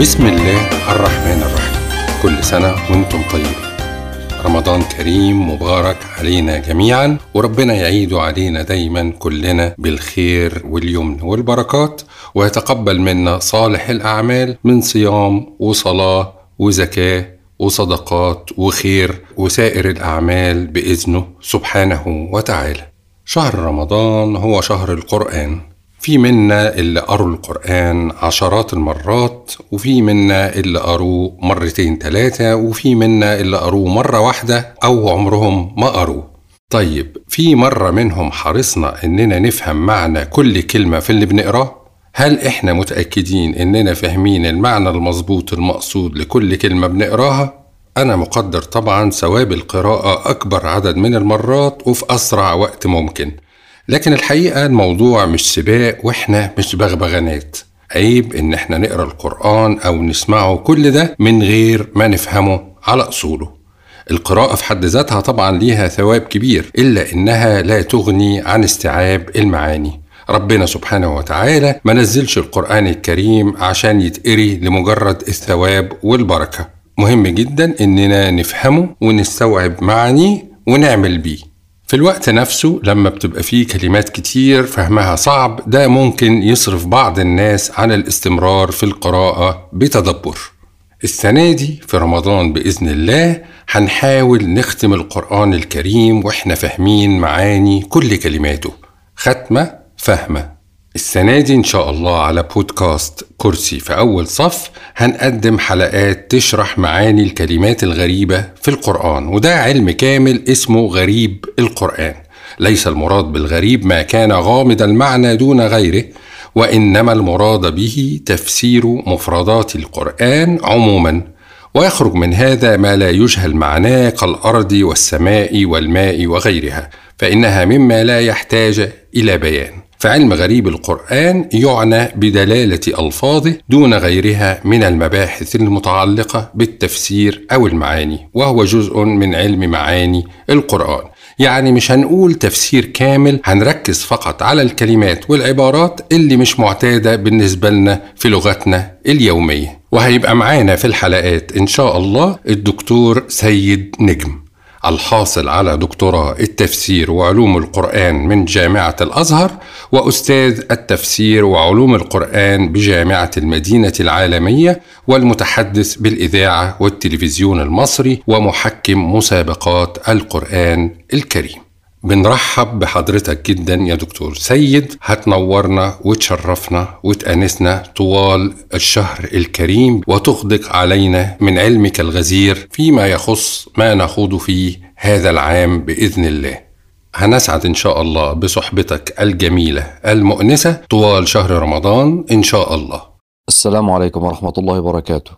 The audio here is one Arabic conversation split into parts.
بسم الله الرحمن الرحيم. كل سنة وأنتم طيبين. رمضان كريم مبارك علينا جميعا وربنا يعيد علينا دايما كلنا بالخير واليمن والبركات ويتقبل منا صالح الأعمال من صيام وصلاة وزكاة وصدقات وخير وسائر الأعمال بإذنه سبحانه وتعالى. شهر رمضان هو شهر القرآن. في منا اللي قروا القرآن عشرات المرات وفي منا اللي قروه مرتين تلاتة وفي منا اللي قروه مرة واحدة أو عمرهم ما قروه طيب في مرة منهم حرصنا إننا نفهم معنى كل كلمة في اللي بنقراه؟ هل إحنا متأكدين إننا فاهمين المعنى المظبوط المقصود لكل كلمة بنقراها؟ أنا مقدر طبعا ثواب القراءة أكبر عدد من المرات وفي أسرع وقت ممكن لكن الحقيقة الموضوع مش سباق وإحنا مش بغبغانات. عيب إن إحنا نقرأ القرآن أو نسمعه كل ده من غير ما نفهمه على أصوله. القراءة في حد ذاتها طبعا ليها ثواب كبير إلا إنها لا تغني عن استيعاب المعاني. ربنا سبحانه وتعالى ما نزلش القرآن الكريم عشان يتقري لمجرد الثواب والبركة. مهم جدا إننا نفهمه ونستوعب معانيه ونعمل بيه. في الوقت نفسه لما بتبقى فيه كلمات كتير فهمها صعب ده ممكن يصرف بعض الناس عن الاستمرار في القراءة بتدبر. السنة دي في رمضان بإذن الله هنحاول نختم القرآن الكريم وإحنا فاهمين معاني كل كلماته. ختمة فهمة. السنة دي إن شاء الله على بودكاست كرسي في أول صف هنقدم حلقات تشرح معاني الكلمات الغريبة في القرآن وده علم كامل اسمه غريب القرآن. ليس المراد بالغريب ما كان غامض المعنى دون غيره وإنما المراد به تفسير مفردات القرآن عموما. ويخرج من هذا ما لا يجهل معناه كالأرض والسماء والماء وغيرها فإنها مما لا يحتاج إلى بيان. فعلم غريب القرآن يعنى بدلالة ألفاظه دون غيرها من المباحث المتعلقة بالتفسير أو المعاني وهو جزء من علم معاني القرآن. يعني مش هنقول تفسير كامل هنركز فقط على الكلمات والعبارات اللي مش معتادة بالنسبة لنا في لغتنا اليومية. وهيبقى معانا في الحلقات إن شاء الله الدكتور سيد نجم. الحاصل على دكتوراه التفسير وعلوم القرآن من جامعة الأزهر وأستاذ التفسير وعلوم القرآن بجامعة المدينة العالمية والمتحدث بالإذاعة والتلفزيون المصري ومحكم مسابقات القرآن الكريم. بنرحب بحضرتك جدا يا دكتور. سيد هتنورنا وتشرفنا وتأنسنا طوال الشهر الكريم وتغدق علينا من علمك الغزير فيما يخص ما نخوض فيه هذا العام بإذن الله. هنسعد إن شاء الله بصحبتك الجميلة المؤنسة طوال شهر رمضان إن شاء الله. السلام عليكم ورحمة الله وبركاته.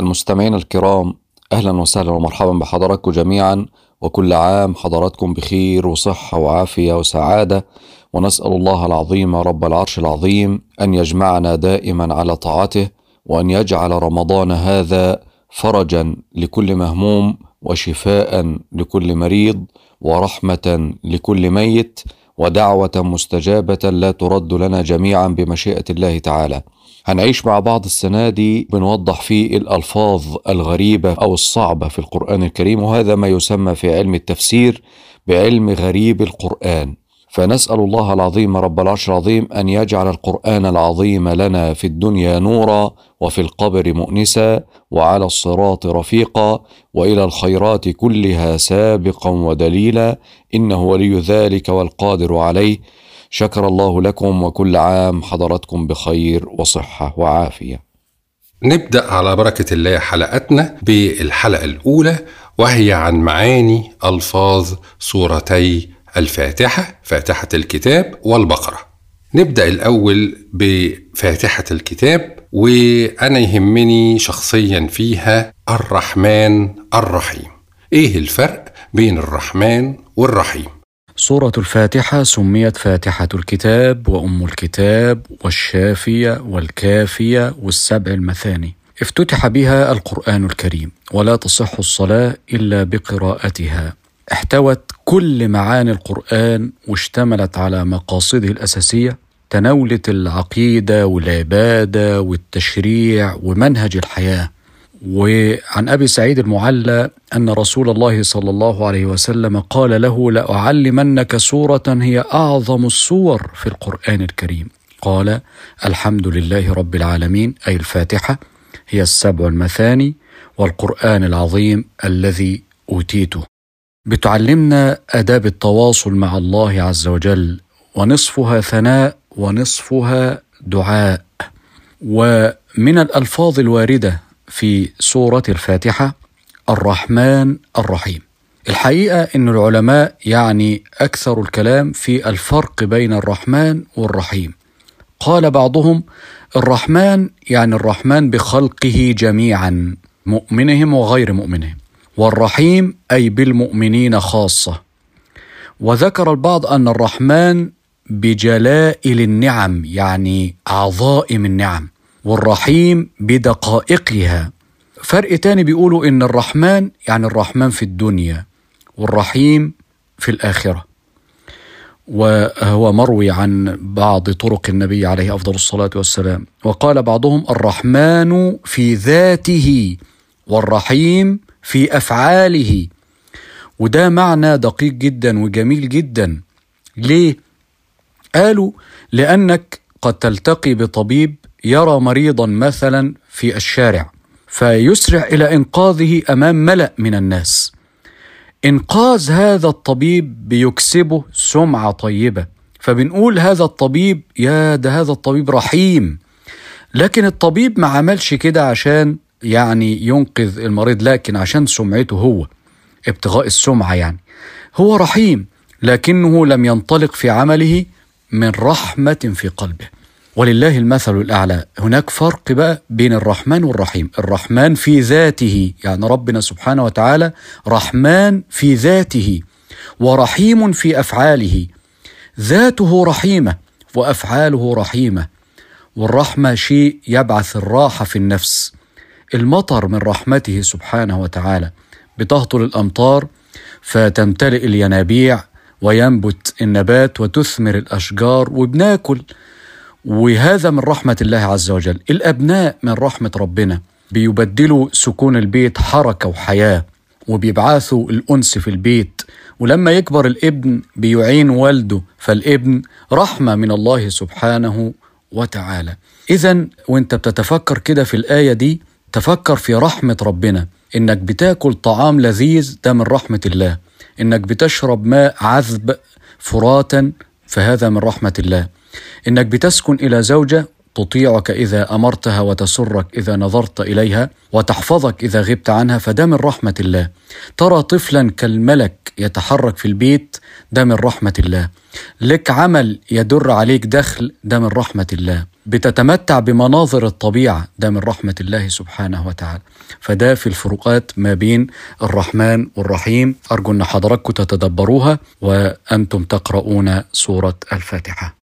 المستمعين الكرام أهلا وسهلا ومرحبا بحضراتكم جميعا. وكل عام حضراتكم بخير وصحة وعافية وسعادة ونسأل الله العظيم رب العرش العظيم أن يجمعنا دائما على طاعته وأن يجعل رمضان هذا فرجا لكل مهموم وشفاء لكل مريض ورحمة لكل ميت ودعوة مستجابة لا ترد لنا جميعا بمشيئة الله تعالى. هنعيش مع بعض السنة دي بنوضح فيه الألفاظ الغريبة أو الصعبة في القرآن الكريم وهذا ما يسمى في علم التفسير بعلم غريب القرآن. فنسأل الله العظيم رب العرش العظيم أن يجعل القرآن العظيم لنا في الدنيا نورا وفي القبر مؤنسا وعلى الصراط رفيقا وإلى الخيرات كلها سابقا ودليلا إنه ولي ذلك والقادر عليه. شكر الله لكم وكل عام حضراتكم بخير وصحة وعافية. نبدأ على بركة الله حلقتنا بالحلقة الأولى وهي عن معاني ألفاظ سورتي الفاتحة فاتحة الكتاب والبقرة. نبدأ الأول بفاتحة الكتاب وأنا يهمني شخصيا فيها الرحمن الرحيم. إيه الفرق بين الرحمن والرحيم؟ سورة الفاتحة سميت فاتحة الكتاب وأم الكتاب والشافية والكافية والسبع المثاني. افتتح بها القرآن الكريم ولا تصح الصلاة إلا بقراءتها. احتوت كل معاني القرآن واشتملت على مقاصده الأساسية تناولت العقيدة والعبادة والتشريع ومنهج الحياة. وعن أبي سعيد المعلى أن رسول الله صلى الله عليه وسلم قال له لأعلمنك سورة هي أعظم السور في القرآن الكريم. قال الحمد لله رب العالمين أي الفاتحة هي السبع المثاني والقرآن العظيم الذي أوتيته. بتعلمنا آداب التواصل مع الله عز وجل ونصفها ثناء ونصفها دعاء. ومن الألفاظ الواردة في سورة الفاتحة الرحمن الرحيم. الحقيقة أن العلماء يعني أكثر الكلام في الفرق بين الرحمن والرحيم. قال بعضهم الرحمن يعني الرحمن بخلقه جميعا مؤمنهم وغير مؤمنهم. والرحيم أي بالمؤمنين خاصة. وذكر البعض أن الرحمن بجلائل النعم يعني عظائم النعم والرحيم بدقائقها. فرق تاني بيقولوا إن الرحمن يعني الرحمن في الدنيا والرحيم في الآخرة. وهو مروي عن بعض طرق النبي عليه أفضل الصلاة والسلام. وقال بعضهم الرحمن في ذاته والرحيم في أفعاله. وده معنى دقيق جدا وجميل جدا. ليه؟ قالوا لأنك قد تلتقي بطبيب يرى مريضا مثلا في الشارع فيسرع إلى إنقاذه أمام ملأ من الناس. إنقاذ هذا الطبيب بيكسبه سمعة طيبة. فبنقول هذا الطبيب يا ده هذا الطبيب رحيم. لكن الطبيب ما عملش كده عشان يعني ينقذ المريض لكن عشان سمعته هو ابتغاء السمعة يعني. هو رحيم لكنه لم ينطلق في عمله من رحمة في قلبه. ولله المثل الأعلى. هناك فرق بقى بين الرحمن والرحيم. الرحمن في ذاته يعني ربنا سبحانه وتعالى رحمن في ذاته ورحيم في أفعاله. ذاته رحيمة وأفعاله رحيمة. والرحمة شيء يبعث الراحة في النفس. المطر من رحمته سبحانه وتعالى. بتهطل الأمطار فتمتلئ الينابيع وينبت النبات وتثمر الأشجار وبناكل. وهذا من رحمة الله عز وجل. الأبناء من رحمة ربنا بيبدلوا سكون البيت حركة وحياة وبيبعثوا الأنس في البيت. ولما يكبر الابن بيعين والده فالابن رحمة من الله سبحانه وتعالى. إذا وانت بتتفكر كده في الآية دي تفكر في رحمة ربنا. إنك بتاكل طعام لذيذ ده من رحمة الله. إنك بتشرب ماء عذب فراتا فهذا من رحمة الله. إنك بتسكن إلى زوجة تطيعك إذا أمرتها وتسرك إذا نظرت إليها وتحفظك إذا غبت عنها فده من رحمة الله. ترى طفلا كالملك يتحرك في البيت ده من رحمة الله. لك عمل يدر عليك دخل ده من رحمة الله. بتتمتع بمناظر الطبيعة ده من رحمة الله سبحانه وتعالى. فده في الفروقات ما بين الرحمن والرحيم. أرجو أن حضراتكم تتدبروها وأنتم تقرؤون سورة الفاتحة.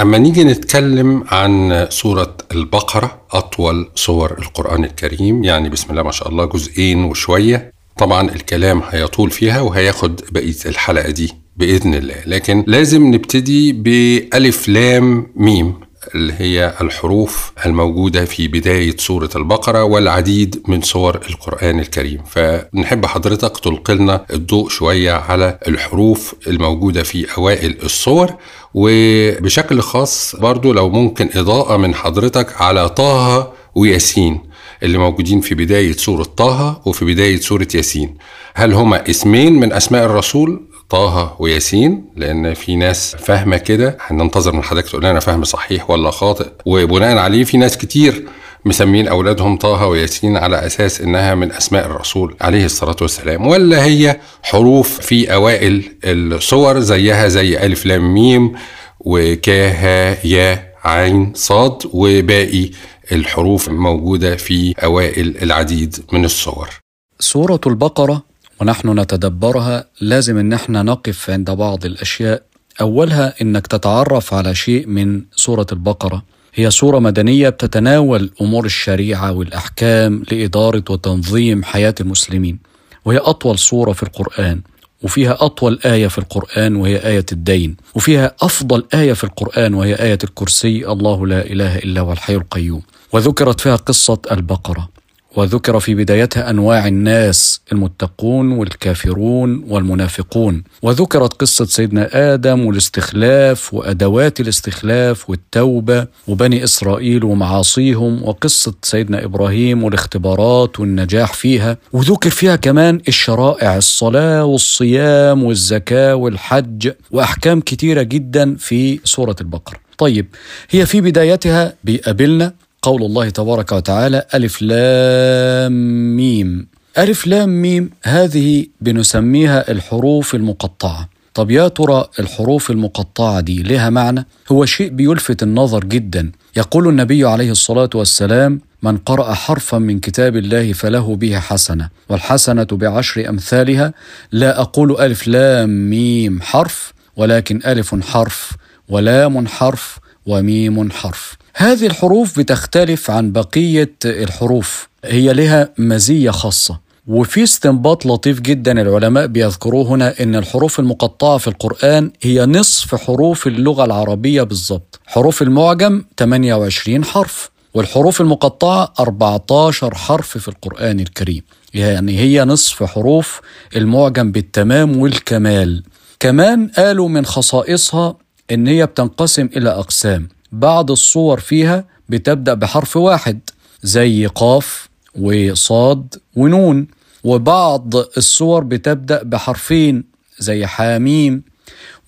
أما نيجي نتكلم عن سورة البقرة أطول سور القرآن الكريم يعني بسم الله ما شاء الله جزئين وشوية. طبعا الكلام هيطول فيها وهياخد بقية الحلقة دي بإذن الله لكن لازم نبتدي بألف لام ميم. اللي هي الحروف الموجودة في بداية سورة البقرة والعديد من سور القرآن الكريم. فنحب حضرتك تلقي لنا الضوء شوية على الحروف الموجودة في أوائل السور وبشكل خاص برضو لو ممكن إضاءة من حضرتك على طه وياسين اللي موجودين في بداية سورة طه وفي بداية سورة ياسين. هل هما اسمين من أسماء الرسول طه وياسين لأن في ناس فاهمة كده. هننتظر من حضرتك تقول لنا فهم صحيح ولا خاطئ. وبناء عليه في ناس كتير مسمين أولادهم طه وياسين على أساس إنها من أسماء الرسول عليه الصلاة والسلام ولا هي حروف في أوائل الصور زيها زي ألف لام ميم وكاها يا عين صاد وباقي الحروف موجودة في أوائل العديد من الصور. سورة البقرة ونحن نتدبرها لازم إن إحنا نقف عند بعض الأشياء. أولها إنك تتعرف على شيء من سورة البقرة. هي سورة مدنية بتتناول أمور الشريعة والأحكام لإدارة وتنظيم حياة المسلمين. وهي أطول سورة في القرآن وفيها أطول آية في القرآن وهي آية الدين. وفيها أفضل آية في القرآن وهي آية الكرسي الله لا إله إلا هو الحي القيوم. وذكرت فيها قصة البقرة. وذكر في بدايتها أنواع الناس المتقون والكافرون والمنافقون. وذكرت قصة سيدنا آدم والاستخلاف وأدوات الاستخلاف والتوبة وبني إسرائيل ومعاصيهم وقصة سيدنا إبراهيم والاختبارات والنجاح فيها. وذكر فيها كمان الشرائع الصلاة والصيام والزكاة والحج وأحكام كتيرة جدا في سورة البقرة. طيب هي في بدايتها بيقابلنا قول الله تبارك وتعالى ألف لام ميم. ألف لام ميم هذه بنسميها الحروف المقطعة. طب يا ترى الحروف المقطعة دي لها معنى؟ هو شيء بيلفت النظر جدا. يقول النبي عليه الصلاة والسلام من قرأ حرفا من كتاب الله فله به حسنة والحسنة بعشر أمثالها. لا أقول ألف لام ميم حرف ولكن ألف حرف ولام حرف وميم حرف. هذه الحروف بتختلف عن بقية الحروف هي لها مزية خاصة. وفي استنباط لطيف جدا العلماء بيذكروه هنا إن الحروف المقطعة في القرآن هي نصف حروف اللغة العربية بالضبط. حروف المعجم 28 حرف والحروف المقطعة 14 حرف في القرآن الكريم. يعني هي نصف حروف المعجم بالتمام والكمال. كمان قالوا من خصائصها إن هي بتنقسم إلى أقسام. بعض الصور فيها بتبدأ بحرف واحد زي قاف وصاد ونون. وبعض الصور بتبدأ بحرفين زي حاميم.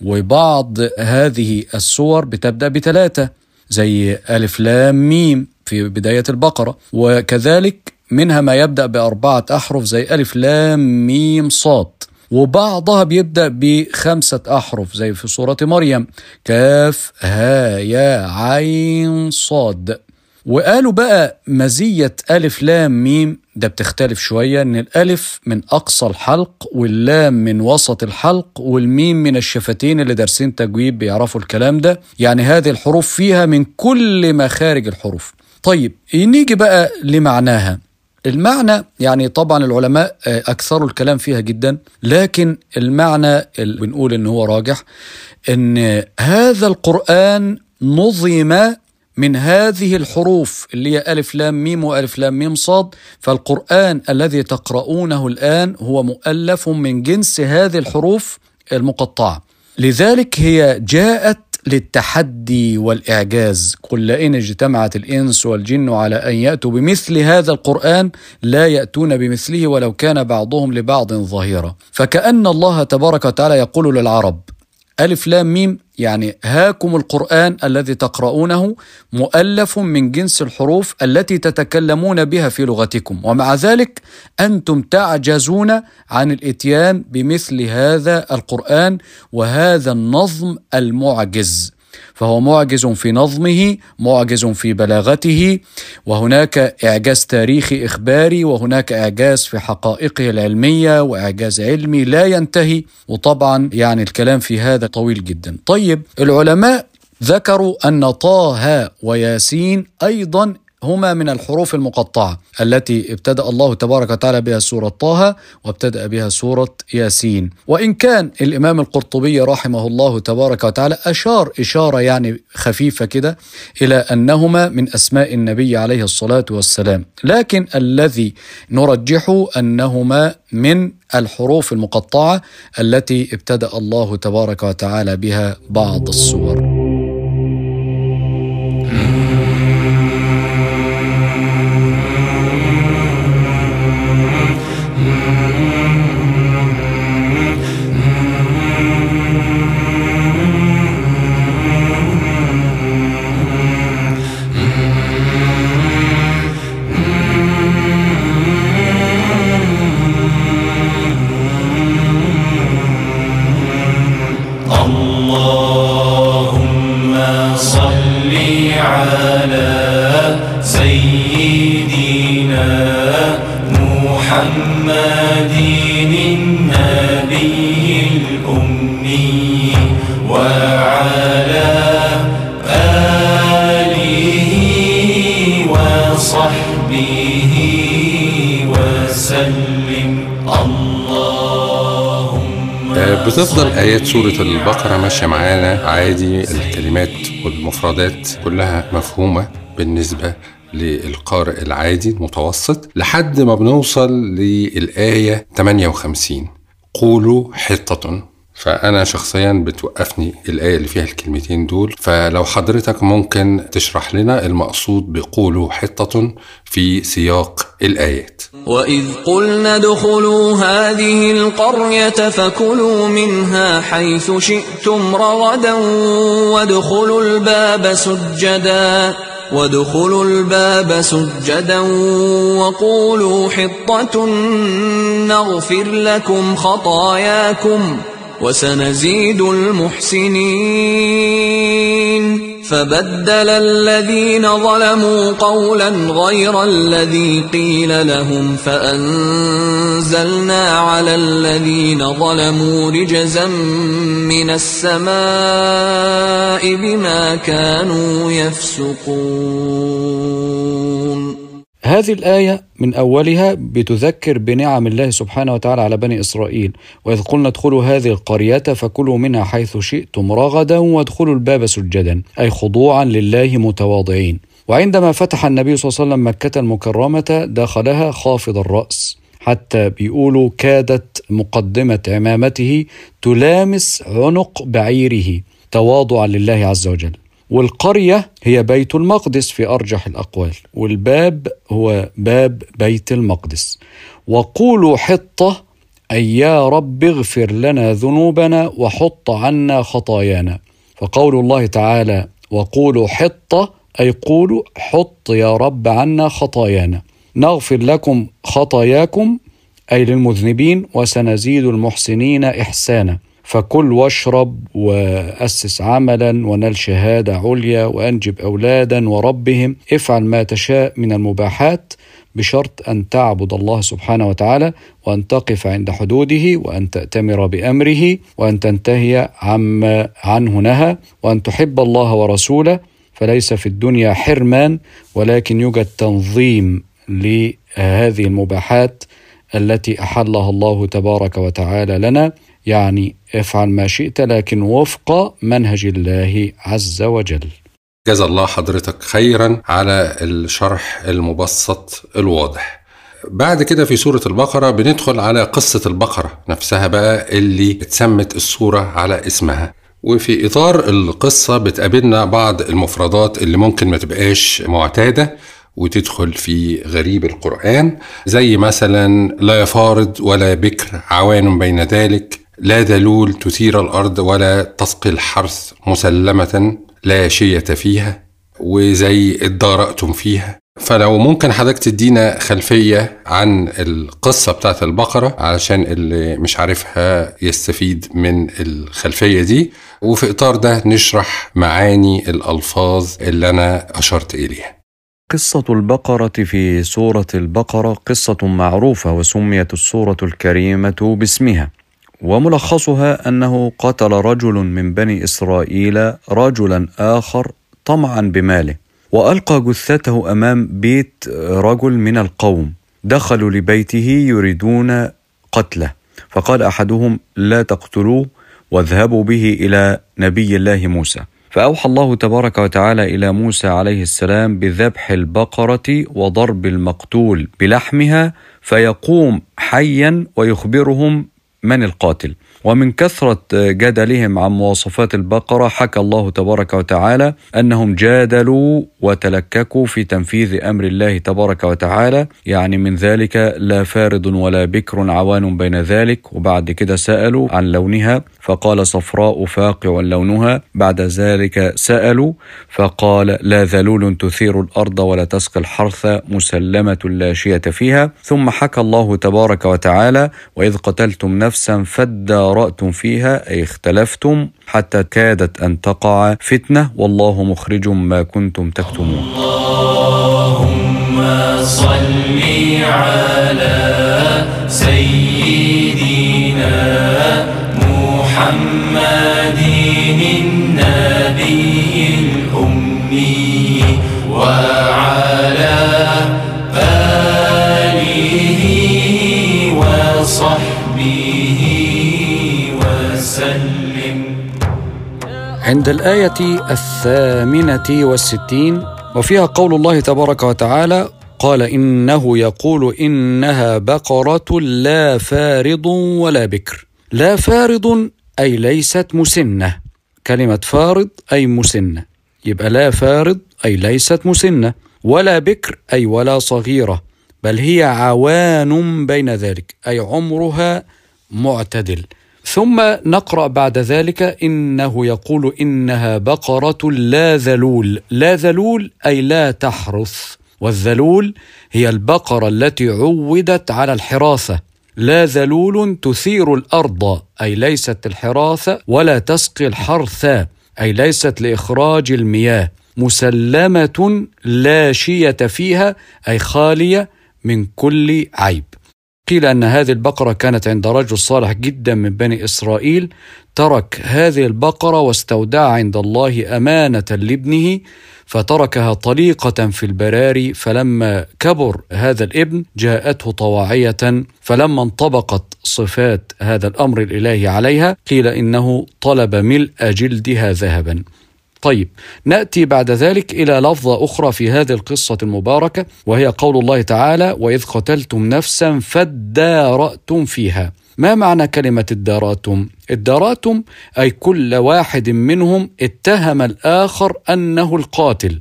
وبعض هذه الصور بتبدأ بثلاثة زي ألف لام ميم في بداية البقرة. وكذلك منها ما يبدأ بأربعة أحرف زي ألف لام ميم صاد. وبعضها بيبدأ بخمسة أحرف زي في سورة مريم كاف ها يا عين صاد. وقالوا بقى مزية ألف لام ميم ده بتختلف شوية إن الألف من أقصى الحلق واللام من وسط الحلق والميم من الشفتين اللي دارسين تجويد بيعرفوا الكلام ده. يعني هذه الحروف فيها من كل مخارج الحروف. طيب نيجي بقى لمعناها. المعنى يعني طبعا العلماء أكثروا الكلام فيها جدا لكن المعنى اللي بنقول إن هو راجح إن هذا القرآن نظم من هذه الحروف اللي هي ألف لام ميم وألف لام ميم صاد فالقرآن الذي تقرؤونه الآن هو مؤلف من جنس هذه الحروف المقطعة. لذلك هي جاءت للتحدي والإعجاز. قل لئن اجتمعت الإنس والجن على أن يأتوا بمثل هذا القرآن لا يأتون بمثله ولو كان بعضهم لبعض ظهيرا. فكأن الله تبارك وتعالى يقول للعرب ألف لام ميم يعني هاكم القرآن الذي تقرؤونه مؤلف من جنس الحروف التي تتكلمون بها في لغتكم. ومع ذلك أنتم تعجزون عن الإتيان بمثل هذا القرآن وهذا النظم المعجز. فهو معجز في نظمه معجز في بلاغته وهناك إعجاز تاريخي إخباري وهناك إعجاز في حقائقه العلمية وإعجاز علمي لا ينتهي وطبعا يعني الكلام في هذا طويل جدا. طيب العلماء ذكروا أن طه وياسين أيضا هما من الحروف المقطعة التي ابتدأ الله تبارك وتعالى بها سورة طه وابتدأ بها سورة ياسين. وإن كان الإمام القرطبي رحمه الله تبارك وتعالى أشار إشارة يعني خفيفة كده إلى أنهما من أسماء النبي عليه الصلاة والسلام. لكن الذي نرجحه أنهما من الحروف المقطعة التي ابتدأ الله تبارك وتعالى بها بعض السور. بتفضل آيات سورة البقرة ماشية معانا. عادي الكلمات والمفردات كلها مفهومة بالنسبة للقارئ العادي المتوسط. لحد ما بنوصل للآية 58 قولوا حطة. فأنا شخصيا بتوقفني الآية اللي فيها الكلمتين دول. فلو حضرتك ممكن تشرح لنا المقصود بقولوا حطة في سياق الآيات. وإذ قلنا ادخلوا هذه القرية فكلوا منها حيث شئتم رغدا وادخلوا الباب سجدا وادخلوا الباب سجدا وقولوا حطة نغفر لكم خطاياكم. وسنزيد المحسنين. فبدل الذين ظلموا قولا غير الذي قيل لهم فأنزلنا على الذين ظلموا رجزا من السماء بما كانوا يفسقون. هذه الآية من أولها بتذكر بنعم الله سبحانه وتعالى على بني إسرائيل وإذ قلنا ادخلوا هذه القرية فكلوا منها حيث شئتم رغدا وادخلوا الباب سجدا أي خضوعا لله متواضعين. وعندما فتح النبي صلى الله عليه وسلم مكة المكرمة دخلها خافض الرأس حتى بيقولوا كادت مقدمة عمامته تلامس عنق بعيره تواضعا لله عز وجل. والقرية هي بيت المقدس في أرجح الأقوال والباب هو باب بيت المقدس. وقولوا حطة أي يا رب اغفر لنا ذنوبنا وحط عنا خطايانا. فقول الله تعالى وقولوا حطة أي قولوا حط يا رب عنا خطايانا. نغفر لكم خطاياكم أي للمذنبين وسنزيد المحسنين إحسانا. فكل واشرب وأسس عملا ونل شهادة عليا وأنجب أولادا وربهم. افعل ما تشاء من المباحات بشرط أن تعبد الله سبحانه وتعالى وأن تقف عند حدوده وأن تأتمر بأمره وأن تنتهي عما عنه نهى وأن تحب الله ورسوله. فليس في الدنيا حرمان ولكن يوجد تنظيم لهذه المباحات التي أحلها الله تبارك وتعالى لنا. يعني افعل ما شئت لكن وفق منهج الله عز وجل. جزا الله حضرتك خيرا على الشرح المبسط الواضح. بعد كده في سورة البقرة بندخل على قصة البقرة نفسها بقى اللي اتسمت السورة على اسمها. وفي إطار القصة بتقابلنا بعض المفردات اللي ممكن ما تبقاش معتادة وتدخل في غريب القرآن زي مثلا لا يفارض ولا بكر عوان بين ذلك لا دلول تثير الأرض ولا تسقي الحرث مسلمة لا شية فيها وزي ادارأتم فيها. فلو ممكن حضرتك تدينا خلفية عن القصة بتاعت البقرة علشان اللي مش عارفها يستفيد من الخلفية دي وفي إطار ده نشرح معاني الألفاظ اللي أنا أشرت إليها. قصة البقرة في سورة البقرة قصة معروفة وسميت السورة الكريمة باسمها. وملخصها أنه قتل رجل من بني إسرائيل رجلا آخر طمعا بماله وألقى جثته أمام بيت رجل من القوم دخلوا لبيته يريدون قتله فقال أحدهم لا تقتلوه واذهبوا به إلى نبي الله موسى فأوحى الله تبارك وتعالى إلى موسى عليه السلام بذبح البقرة وضرب المقتول بلحمها فيقوم حيا ويخبرهم من القاتل؟ ومن كثرة جدلهم عن مواصفات البقرة حكى الله تبارك وتعالى أنهم جادلوا وتلككوا في تنفيذ أمر الله تبارك وتعالى يعني من ذلك لا فارض ولا بكر عوان بين ذلك. وبعد كده سألوا عن لونها فقال صفراء فاقع لونها. بعد ذلك سألوا فقال لا ذلول تثير الأرض ولا تسقي الحرث مسلمة لا شية فيها. ثم حكى الله تبارك وتعالى وإذ قتلتم نفسا فادارأتم فيها أي اختلفتم حتى كادت أن تقع فتنة والله مخرج ما كنتم تكتمون. اللهم صل على سيدنا محمد النبي الأمي. عند الآية الثامنة والستين وفيها قول الله تبارك وتعالى قال إنه يقول إنها بقرة لا فارض ولا بكر. لا فارض أي ليست مسنة. كلمة فارض أي مسنة. يبقى لا فارض أي ليست مسنة ولا بكر أي ولا صغيرة بل هي عوان بين ذلك أي عمرها معتدل. ثم نقرأ بعد ذلك إنه يقول إنها بقرة لا ذلول. لا ذلول أي لا تحرث. والذلول هي البقرة التي عودت على الحراثه لا ذلول تثير الأرض أي ليست الحراثه ولا تسقي الحرث أي ليست لإخراج المياه. مسلمة لا شية فيها أي خالية من كل عيب. قيل أن هذه البقرة كانت عند رجل صالح جدا من بني إسرائيل ترك هذه البقرة واستودعها عند الله أمانة لابنه فتركها طليقة في البراري فلما كبر هذا الابن جاءته طواعية فلما انطبقت صفات هذا الأمر الإلهي عليها قيل إنه طلب ملء جلدها ذهبا. طيب نأتي بعد ذلك إلى لفظة أخرى في هذه القصة المباركة وهي قول الله تعالى وإذ قتلتم نفسا فادارأتم فيها. ما معنى كلمة ادارأتم؟ ادارأتم أي كل واحد منهم اتهم الآخر أنه القاتل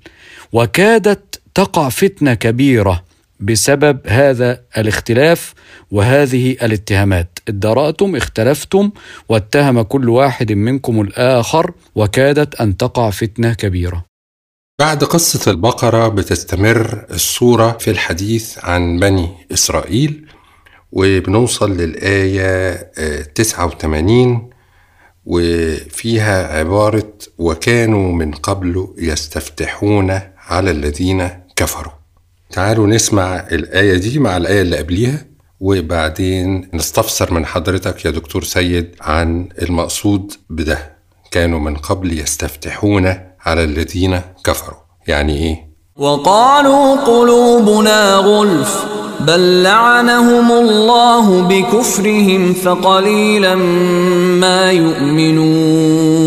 وكادت تقع فتنة كبيرة. بسبب هذا الاختلاف وهذه الاتهامات. ادارأتم اختلفتم واتهم كل واحد منكم الآخر وكادت أن تقع فتنة كبيرة. بعد قصة البقرة بتستمر الصورة في الحديث عن بني إسرائيل وبنوصل للآية آه، 89 وفيها عبارة وكانوا من قبل يستفتحون على الذين كفروا. تعالوا نسمع الآية دي مع الآية اللي قبليها وبعدين نستفسر من حضرتك يا دكتور سيد عن المقصود بده. كانوا من قبل يستفتحون على الذين كفروا. يعني إيه؟ وقالوا قلوبنا غلف بل لعنهم الله بكفرهم فقليلا ما يؤمنون.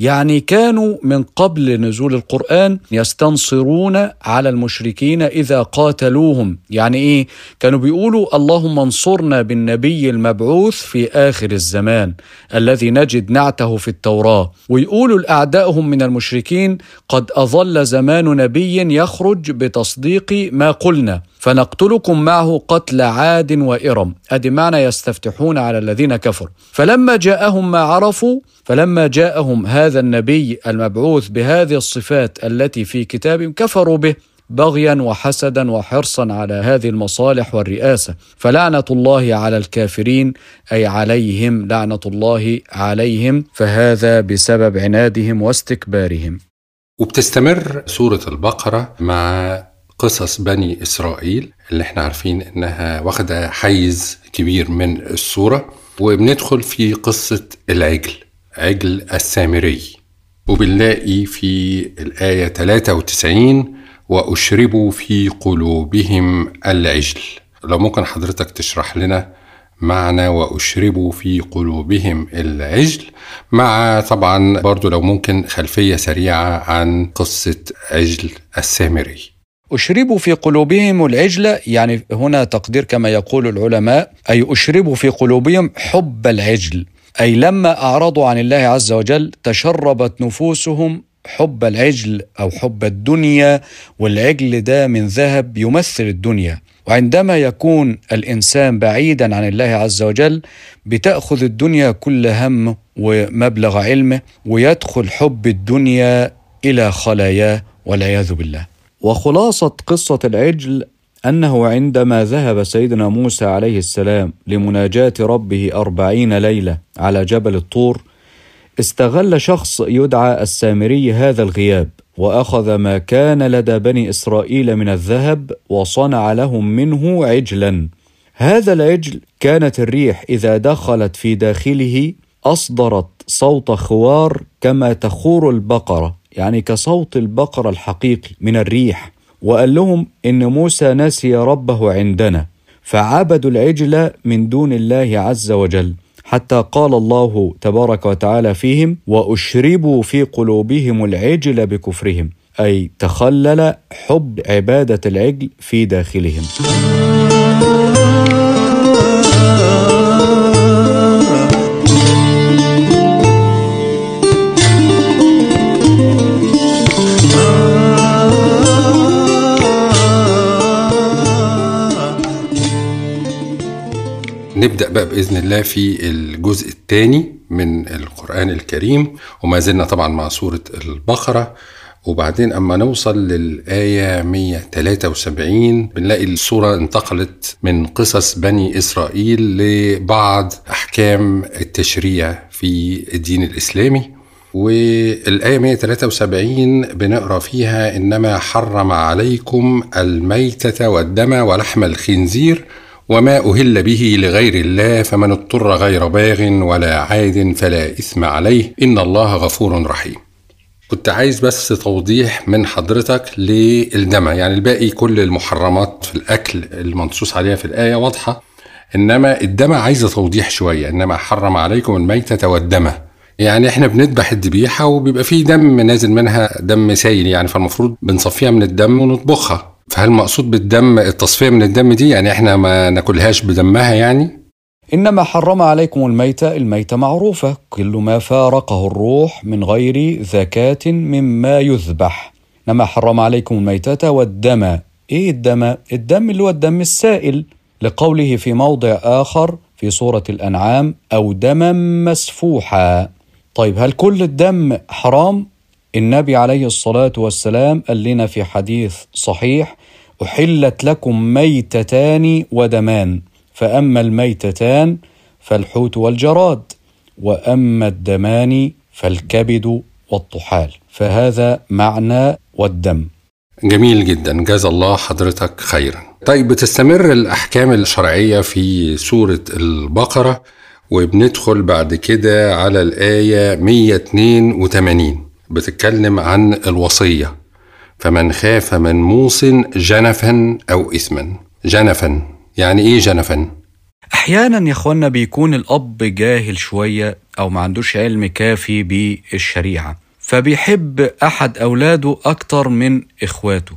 يعني كانوا من قبل نزول القرآن يستنصرون على المشركين إذا قاتلوهم. يعني إيه؟ كانوا بيقولوا اللهم انصرنا بالنبي المبعوث في آخر الزمان الذي نجد نعته في التوراة. ويقولوا لأعدائهم من المشركين قد أظل زمان نبي يخرج بتصديق ما قلنا. فنقتلكم معه قتل عاد وإرم. أدي معنى يستفتحون على الذين كفروا. فلما جاءهم ما عرفوا فلما جاءهم هذا النبي المبعوث بهذه الصفات التي في كتابهم كفروا به بغيا وحسدا وحرصا على هذه المصالح والرئاسة. فلعنة الله على الكافرين أي عليهم لعنة الله عليهم. فهذا بسبب عنادهم واستكبارهم. وبتستمر سورة البقرة مع قصص بني إسرائيل اللي إحنا عارفين إنها واخدة حيز كبير من السورة وبندخل في قصة العجل عجل السامري. وبنلاقي في الآية 93 وأشربوا في قلوبهم العجل. لو ممكن حضرتك تشرح لنا معنى وأشربوا في قلوبهم العجل مع طبعا برضو لو ممكن خلفية سريعة عن قصة عجل السامري. أشربوا في قلوبهم العجل يعني هنا تقدير كما يقول العلماء أي أشربوا في قلوبهم حب العجل أي لما أعرضوا عن الله عز وجل تشربت نفوسهم حب العجل أو حب الدنيا والعجل ده من ذهب يمثل الدنيا. وعندما يكون الإنسان بعيدا عن الله عز وجل بتأخذ الدنيا كل هم ومبلغ علمه ويدخل حب الدنيا إلى خلاياه والعياذ بالله. وخلاصة قصة العجل أنه عندما ذهب سيدنا موسى عليه السلام لمناجاة ربه أربعين ليلة على جبل الطور استغل شخص يدعى السامري هذا الغياب وأخذ ما كان لدى بني إسرائيل من الذهب وصنع لهم منه عجلا. هذا العجل كانت الريح إذا دخلت في داخله أصدرت صوت خوار كما تخور البقرة. يعني كصوت البقرة الحقيقي من الريح وقال لهم إن موسى نسي ربه عندنا فعبدوا العجل من دون الله عز وجل حتى قال الله تبارك وتعالى فيهم وأشربوا في قلوبهم العجل بكفرهم أي تخلل حب عبادة العجل في داخلهم. نبدأ بقى بإذن الله في الجزء الثاني من القرآن الكريم وما زلنا طبعا مع سورة البقرة. وبعدين أما نوصل للآية 173 بنلاقي السورة انتقلت من قصص بني إسرائيل لبعض أحكام التشريع في الدين الإسلامي. والآية 173 بنقرأ فيها إنما حرم عليكم الميتة والدم ولحم الخنزير وما أهل به لغير الله فمن اضطر غير باغ ولا عاد فلا إثم عليه. إن الله غفور رحيم. كنت عايز بس توضيح من حضرتك للدم يعني الباقي كل المحرمات في الأكل المنصوص عليها في الآية واضحة. إنما الدم عايزة توضيح شوية. إنما حرم عليكم الميتة والدم. يعني إحنا بنذبح الذبيحة وبيبقى فيه دم نازل منها دم سايل. يعني فالمفروض بنصفيها من الدم ونطبخها. فهل مقصود بالدم التصفية من الدم دي؟ يعني إحنا ما ناكلهاش بدمها يعني؟ إنما حرم عليكم الميتة الميتة معروفة. كل ما فارقه الروح من غير زكاة مما يذبح. إنما حرم عليكم الميتة والدم. إيه الدم؟ الدم اللي هو الدم السائل. لقوله في موضع آخر في سورة الأنعام أو دما مسفوحا. طيب هل كل الدم حرام؟ النبي عليه الصلاة والسلام قال لنا في حديث صحيح أحلت لكم ميتتان ودمان فأما الميتتان فالحوت والجراد وأما الدمان فالكبد والطحال. فهذا معنى والدم. جميل جدا. جزا الله حضرتك خيرا. طيب بتستمر الأحكام الشرعية في سورة البقرة وبندخل بعد كده على الآية 182 بتتكلم عن الوصية. فمن خاف من موص جنفا أو إثما. جنفا. يعني إيه جنفا؟ أحيانا يا إخوانا بيكون الأب جاهل شوية أو ما عندوش علم كافي بالشريعة فبيحب أحد أولاده أكتر من إخواته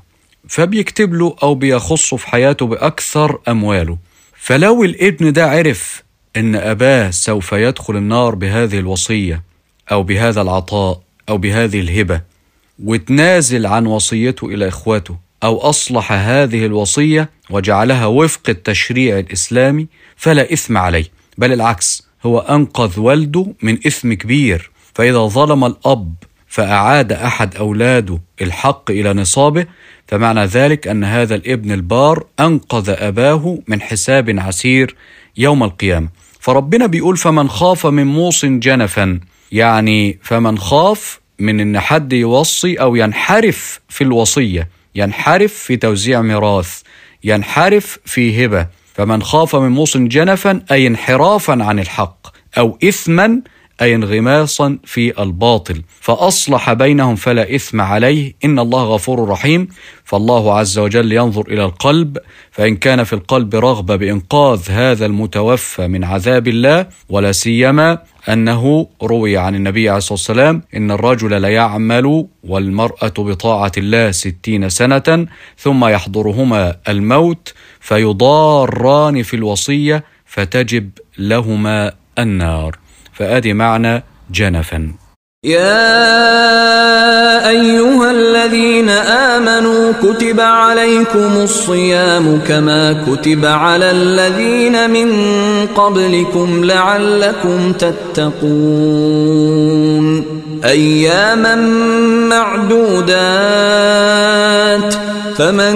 فبيكتب له أو بيخصه في حياته بأكثر أمواله. فلو الابن ده عرف إن أباه سوف يدخل النار بهذه الوصية أو بهذا العطاء أو بهذه الهبة وتنازل عن وصيته إلى إخواته أو أصلح هذه الوصية وجعلها وفق التشريع الإسلامي فلا إثم عليه. بل العكس هو أنقذ والده من إثم كبير. فإذا ظلم الأب فأعاد أحد أولاده الحق إلى نصابه فمعنى ذلك أن هذا الابن البار أنقذ أباه من حساب عسير يوم القيامة. فربنا بيقول فمن خاف من موص جنفا. يعني فمن خاف من إن حد يوصي أو ينحرف في الوصية ينحرف في توزيع ميراث ينحرف في هبة. فمن خاف من موص جنفا أي انحرافا عن الحق أو اثما أي انغماصا في الباطل. فأصلح بينهم فلا إثم عليه. إن الله غفور رحيم. فالله عز وجل ينظر إلى القلب. فإن كان في القلب رغبة بإنقاذ هذا المتوفى من عذاب الله ولا سيما أنه روي عن النبي عليه الصلاة والسلام إن الرجل ليعمل والمرأة بطاعة الله ستين سنة ثم يحضرهما الموت فيضاران في الوصية فتجب لهما النار. فآدي معنى جنفا. يا أيها الذين آمنوا كتب عليكم الصيام كما كتب على الذين من قبلكم لعلكم تتقون. أياما معدودات. فمن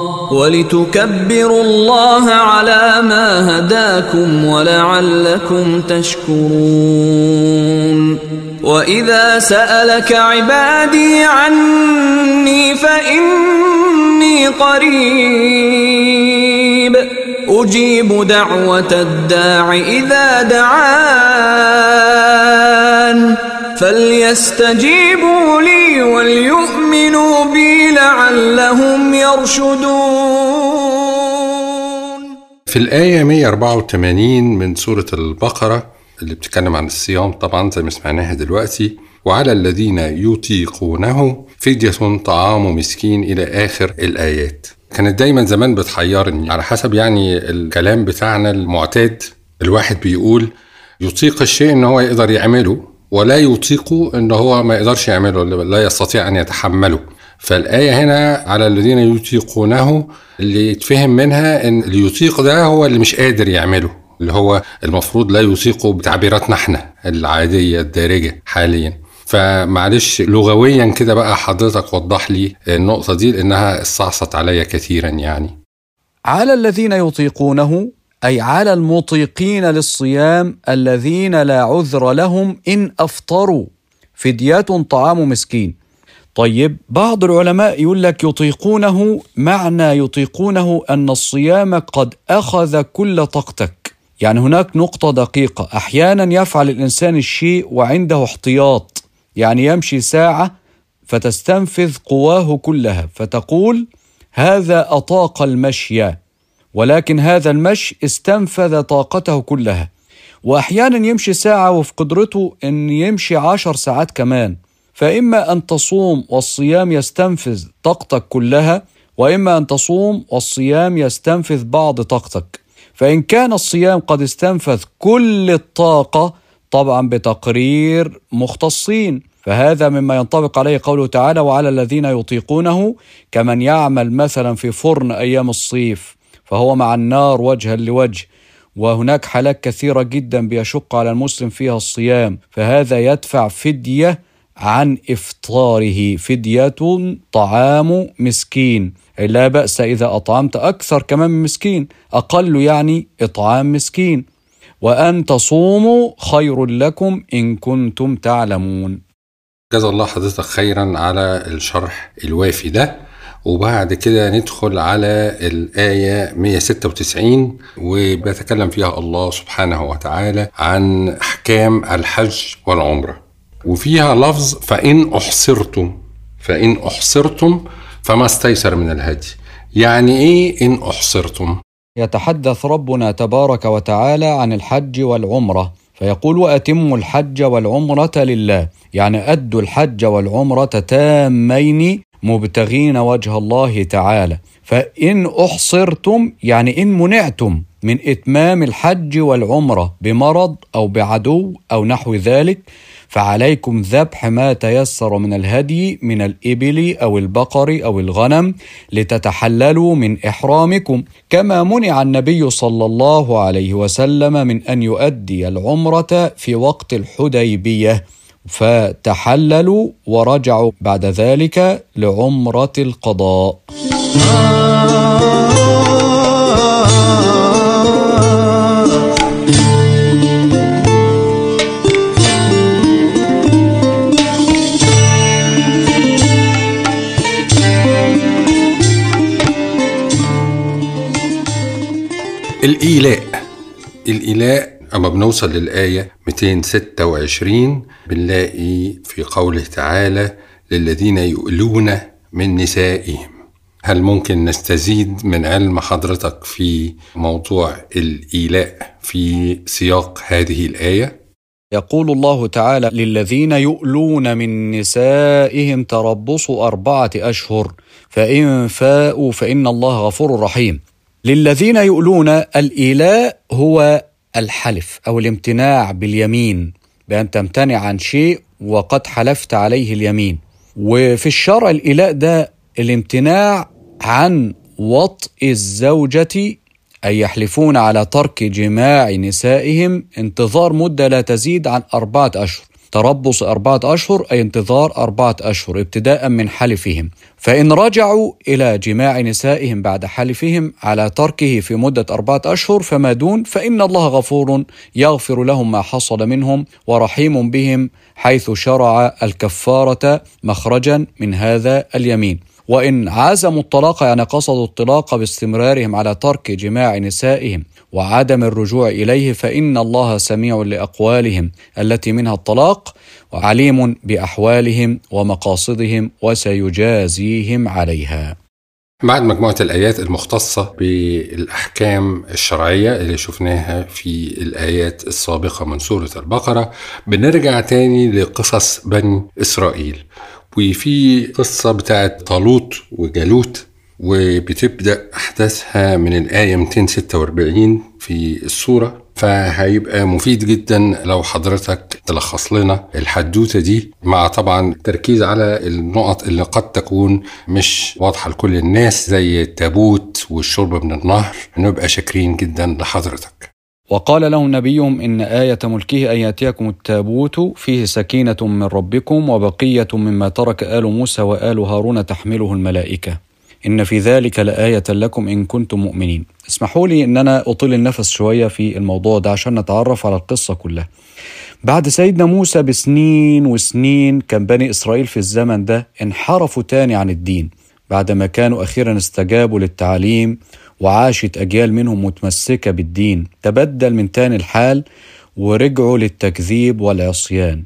ولتكبروا الله على ما هداكم ولعلكم تشكرون. وإذا سألك عبادي عني فإني قريب. أجيب دعوة الداع إذا دعان. فليستجيبوا لي وليؤمنوا بي لعلهم يرشدون في الآية 184 من سورة البقرة اللي بتتكلم عن الصيام طبعا زي ما سمعناها دلوقتي وعلى الذين يطيقونه فدية طعام مسكين إلى آخر الآيات. كانت دايما زمان بتحيرني. على حسب يعني الكلام بتاعنا المعتاد الواحد بيقول يطيق الشيء إن هو يقدر يعمله ولا يطيق إن هو ما يقدرش يعمله لا يستطيع أن يتحمله. فالآية هنا على الذين يطيقونه اللي يتفهم منها إن اللي يطيق ده هو اللي مش قادر يعمله اللي هو المفروض لا يطيق بتعبيراتنا إحنا العادية الدارجة حاليا. فمعلش لغويا كده بقى حضرتك وضح لي النقطة دي لأنها استعصت عليا كثيرا يعني. على الذين يطيقونه أي على المطيقين للصيام الذين لا عذر لهم إن أفطروا. فدية طعام مسكين. طيب بعض العلماء يقول لك يطيقونه معنى يطيقونه أن الصيام قد أخذ كل طاقتك. يعني هناك نقطة دقيقة. أحيانا يفعل الإنسان الشيء وعنده احتياط. يعني يمشي ساعة فتستنفذ قواه كلها فتقول هذا أطاق المشي. ولكن هذا المشي استنفذ طاقته كلها. وأحيانا يمشي ساعة وفي قدرته إن يمشي عشر ساعات كمان. فإما أن تصوم والصيام يستنفذ طاقتك كلها وإما أن تصوم والصيام يستنفذ بعض طاقتك. فإن كان الصيام قد استنفذ كل الطاقة طبعا بتقرير مختصين. فهذا مما ينطبق عليه قوله تعالى وعلى الذين يطيقونه كمن يعمل مثلا في فرن أيام الصيف فهو مع النار وجها لوجه وهناك حالات كثيرة جدا بيشق على المسلم فيها الصيام فهذا يدفع فدية عن إفطاره فدية طعام مسكين. لا بأس إذا أطعمت أكثر كمان من مسكين أقل يعني إطعام مسكين. وأن تصوموا خير لكم إن كنتم تعلمون. جزا الله حضرتك خيرا على الشرح الوافي ده. وبعد كده ندخل على الآية 196 وبيتكلم فيها الله سبحانه وتعالى عن أحكام الحج والعمرة. وفيها لفظ فإن أحصرتم فإن أحصرتم فما استيسر من الهدي. يعني إيه إن أحصرتم؟ يتحدث ربنا تبارك وتعالى عن الحج والعمرة فيقول واتموا الحج والعمرة لله. يعني أدوا الحج والعمرة تامين مبتغين وجه الله تعالى. فإن أحصرتم يعني إن منعتم من إتمام الحج والعمرة بمرض أو بعدو أو نحو ذلك فعليكم ذبح ما تيسر من الهدي من الإبل أو البقر أو الغنم لتتحللوا من إحرامكم. كما منع النبي صلى الله عليه وسلم من أن يؤدي العمرة في وقت الحديبية. فتحللوا ورجعوا بعد ذلك لعمرة القضاء. الإيلاء. الإيلاء أما بنوصل للآية 226 بنلاقي في قوله تعالى للذين يؤلون من نسائهم هل ممكن نستزيد من علم حضرتك في موضوع الإيلاء في سياق هذه الآية؟ يقول الله تعالى للذين يؤلون من نسائهم تربص أربعة أشهر فإن فاءوا فإن الله غفور رحيم للذين يؤلون الإيلاء هو الحلف أو الامتناع باليمين بأن تمتنع عن شيء وقد حلفت عليه اليمين. وفي الشرع الإيلاء ده الامتناع عن وطء الزوجة أي يحلفون على ترك جماع نسائهم انتظار مدة لا تزيد عن أربعة أشهر. تربص أربعة أشهر أي انتظار أربعة أشهر ابتداء من حلفهم. فإن رجعوا إلى جماع نسائهم بعد حلفهم على تركه في مدة أربعة أشهر فما دون فإن الله غفور يغفر لهم ما حصل منهم ورحيم بهم حيث شرع الكفارة مخرجا من هذا اليمين. وإن عزموا الطلاق يعني قصدوا الطلاق باستمرارهم على ترك جماع نسائهم وعدم الرجوع إليه فإن الله سميع لأقوالهم التي منها الطلاق وعليم بأحوالهم ومقاصدهم وسيجازيهم عليها. بعد مجموعة الآيات المختصة بالأحكام الشرعية اللي شفناها في الآيات السابقة من سورة البقرة بنرجع تاني لقصص بني إسرائيل. وفي قصة بتاعت طالوت وجالوت وبتبدأ أحداثها من الآية 246 في السورة فهيبقى مفيد جدا لو حضرتك تلخص لنا الحدوتة دي مع طبعا التركيز على النقط اللي قد تكون مش واضحة لكل الناس زي التابوت والشرب من النهر. نبقى شاكرين جدا لحضرتك. وقال لهم نبيهم إن آية ملكه أن يأتيكم التابوت فيه سكينة من ربكم وبقية مما ترك آل موسى وآل هارون تحمله الملائكة. إن في ذلك لآية لكم إن كنتم مؤمنين. اسمحوا لي أن أنا أطيل النفس شوية في الموضوع ده عشان نتعرف على القصة كلها. بعد سيدنا موسى بسنين وسنين كان بني إسرائيل في الزمن ده انحرفوا تاني عن الدين. بعدما كانوا أخيرا استجابوا للتعليم وعاشت أجيال منهم متمسكة بالدين تبدل من تاني الحال ورجعوا للتكذيب والعصيان.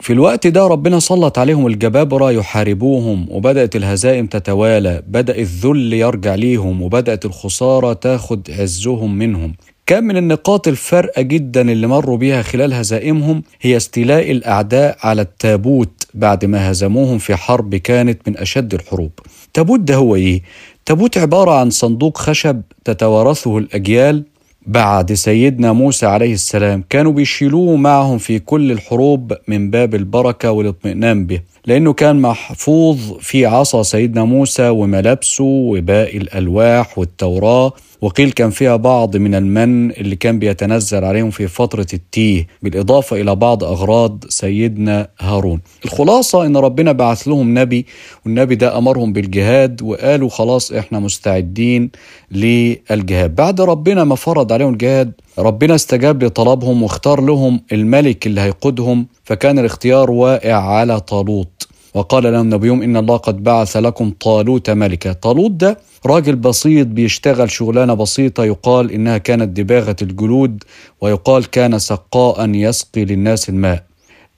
في الوقت ده ربنا سلط عليهم الجبابرة يحاربوهم وبدأت الهزائم تتوالى بدأ الذل يرجع ليهم وبدأت الخسارة تاخد عزهم منهم كان من النقاط الفارقة جدا اللي مروا بيها خلال هزائمهم هي استيلاء الأعداء على التابوت بعد ما هزموهم في حرب كانت من أشد الحروب التابوت ده هو إيه؟ تابوت عبارة عن صندوق خشب تتوارثه الأجيال بعد سيدنا موسى عليه السلام كانوا بيشيلوه معهم في كل الحروب من باب البركة والاطمئنان به. لأنه كان محفوظ في عصا سيدنا موسى وملابسه وباقي الألواح والتوراة وقيل كان فيها بعض من المن اللي كان بيتنزل عليهم في فترة التيه بالإضافة إلى بعض أغراض سيدنا هارون. الخلاصة إن ربنا بعث لهم نبي والنبي ده أمرهم بالجهاد وقالوا خلاص إحنا مستعدين للجهاد. بعد ربنا ما فرض عليهم الجهاد ربنا استجاب لطلبهم واختار لهم الملك اللي هيقودهم فكان الاختيار واقع على طالوت. وقال لهم نبيهم إن الله قد بعث لكم طالوت ملكا. طالوت ده راجل بسيط بيشتغل شغلانة بسيطة يقال إنها كانت دباغة الجلود ويقال كان سقاء يسقي للناس الماء.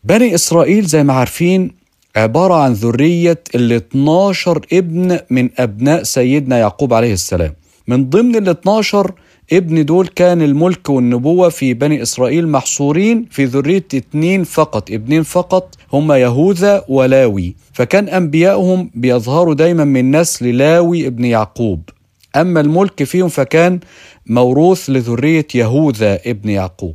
بني إسرائيل زي ما عارفين عبارة عن ذرية ال 12 ابن من أبناء سيدنا يعقوب عليه السلام. من ضمن ال 12 ابن دول كان الملك والنبوة في بني إسرائيل محصورين في ذرية اتنين فقط ابنين فقط هما يهوذا ولاوي. فكان أنبيائهم بيظهروا دايما من نسل لاوي ابن يعقوب. أما الملك فيهم فكان موروث لذرية يهوذا ابن يعقوب.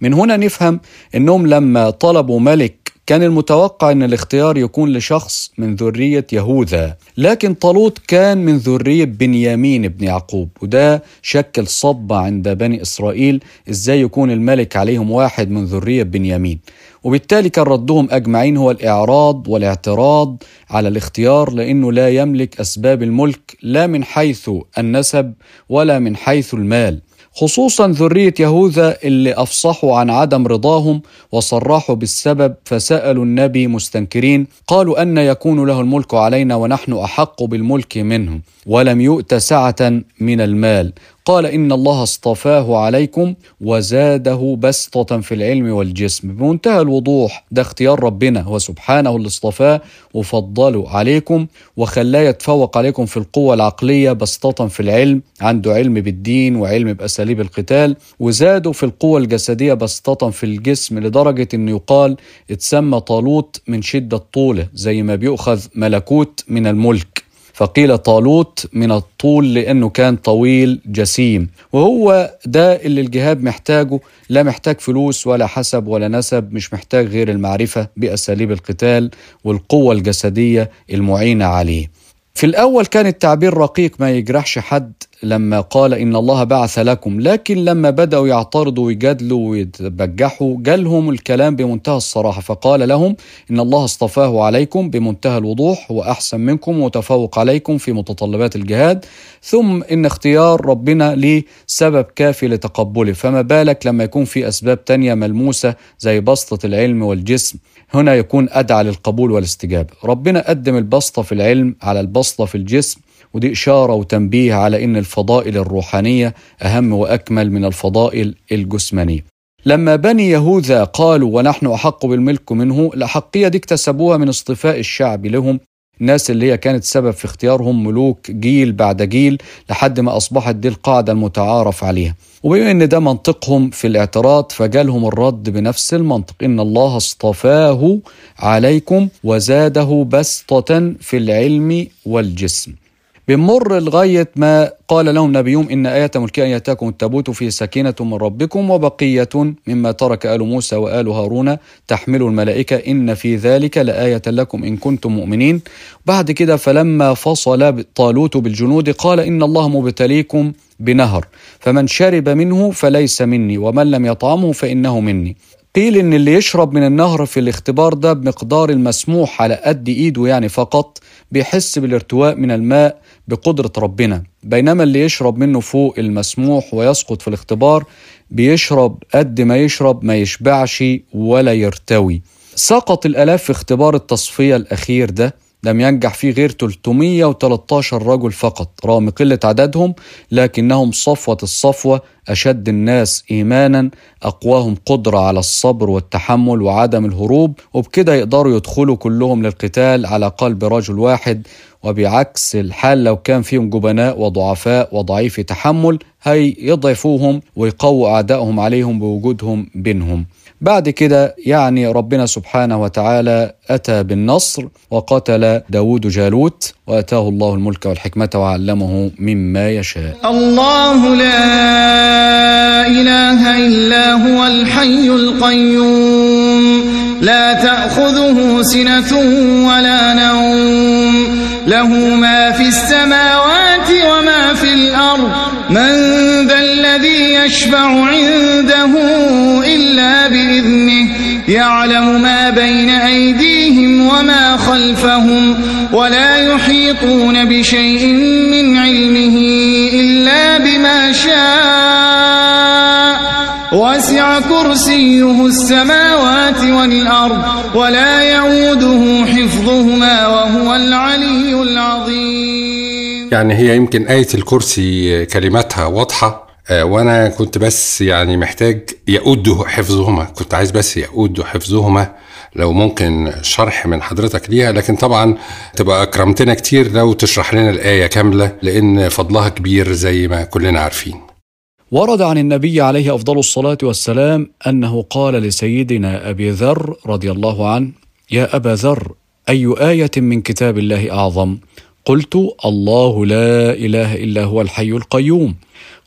من هنا نفهم إنهم لما طلبوا ملك كان المتوقع أن الاختيار يكون لشخص من ذرية يهوذا لكن طالوت كان من ذرية بنيامين بن يعقوب وده شكل صدمة عند بني إسرائيل إزاي يكون الملك عليهم واحد من ذرية بنيامين. وبالتالي كان ردهم أجمعين هو الإعراض والاعتراض على الاختيار لأنه لا يملك أسباب الملك لا من حيث النسب ولا من حيث المال. خصوصا ذرية يهوذا اللي أفصحوا عن عدم رضاهم وصرحوا بالسبب فسألوا النبي مستنكرين قالوا أن يكون له الملك علينا ونحن أحق بالملك منه ولم يؤت سعة من المال. قال إن الله اصطفاه عليكم وزاده بسطة في العلم والجسم. بمنتهى الوضوح ده اختيار ربنا هو سبحانه اللي اصطفاه وفضله عليكم وخلاه يتفوق عليكم في القوة العقلية بسطة في العلم عنده علم بالدين وعلم بأساليب القتال وزاده في القوة الجسدية بسطة في الجسم لدرجة أنه يقال اتسمى طالوت من شدة طوله زي ما بيؤخذ ملكوت من الملك. فقيل طالوت من الطول لأنه كان طويل جسيم وهو ده اللي الجهاد محتاجه لا محتاج فلوس ولا حسب ولا نسب مش محتاج غير المعرفة بأساليب القتال والقوة الجسدية المعينة عليه. في الأول كان التعبير رقيق ما يجرحش حد لما قال إن الله بعث لكم لكن لما بدأوا يعترضوا ويجادلوا ويتبجحوا جالهم الكلام بمنتهى الصراحة فقال لهم إن الله اصطفاه عليكم بمنتهى الوضوح هو أحسن منكم وتفوق عليكم في متطلبات الجهاد ثم إن اختيار ربنا ليه سبب كافي لتقبله فما بالك لما يكون في أسباب تانية ملموسة زي بسطة العلم والجسم؟ هنا يكون أدعى للقبول والاستجابة. ربنا قدم البسطة في العلم على البسطة في الجسم ودي إشارة وتنبيه على إن الفضائل الروحانية أهم وأكمل من الفضائل الجسمانية. لما بني يهوذا قالوا ونحن أحق بالملك منه الأحقية دي اكتسبوها من اصطفاء الشعب لهم الناس اللي هي كانت سبب في اختيارهم ملوك جيل بعد جيل لحد ما أصبحت دي القاعدة المتعارف عليها. وبما إن ده منطقهم في الاعتراض فجالهم الرد بنفس المنطق إن الله اصطفاه عليكم وزاده بسطة في العلم والجسم. بنمر لغاية ما قال لهم نبيهم إن آية ملكي أن يأتاكم التابوت فيه سكينة من ربكم وبقية مما ترك آل موسى وآل هارون تحمل الملائكة إن في ذلك لآية لكم إن كنتم مؤمنين. بعد كده فلما فصل طالوت بالجنود قال إن الله مبتليكم بنهر فمن شرب منه فليس مني ومن لم يطعمه فإنه مني. قيل إن اللي يشرب من النهر في الاختبار ده بمقدار المسموح على قد إيده يعني فقط بيحس بالارتواء من الماء بقدرة ربنا. بينما اللي يشرب منه فوق المسموح ويسقط في الاختبار بيشرب قد ما يشرب ما يشبعش ولا يرتوي. سقط الآلاف في اختبار التصفية الأخير ده لم ينجح فيه غير 313 رجل فقط رغم قلة عددهم لكنهم صفوة الصفوة أشد الناس إيمانا أقواهم قدرة على الصبر والتحمل وعدم الهروب وبكده يقدروا يدخلوا كلهم للقتال على قلب رجل واحد وبعكس الحال لو كان فيهم جبناء وضعفاء وضعيف تحمل هيضعفوهم ويقووا أعدائهم عليهم بوجودهم بينهم. بعد كده يعني ربنا سبحانه وتعالى أتى بالنصر وقتل داود جالوت وأتاه الله الملك والحكمة وعلمه مما يشاء. الله لا إله إلا هو الحي القيوم. لا تأخذه سنة ولا نوم. له ما في السماوات وما في الأرض. من الذي يشفع عنده إلا بإذنه يعلم ما بين أيديهم وما خلفهم ولا يحيطون بشيء من علمه إلا بما شاء. وسع كرسيه السماوات والأرض ولا يعوده حفظهما وهو العلي العظيم. يعني هي يمكن آية الكرسي كلماتها واضحة آه، وأنا كنت بس يعني محتاج يؤد حفظهما. كنت عايز بس يؤد حفظهما لو ممكن شرح من حضرتك ليها. لكن طبعا تبقى أكرمتنا كتير لو تشرح لنا الآية كاملة لأن فضلها كبير زي ما كلنا عارفين. ورد عن النبي عليه أفضل الصلاة والسلام أنه قال لسيدنا أبي ذر رضي الله عنه يا أبا ذر أي آية من كتاب الله أعظم؟ قلت الله لا إله إلا هو الحي القيوم.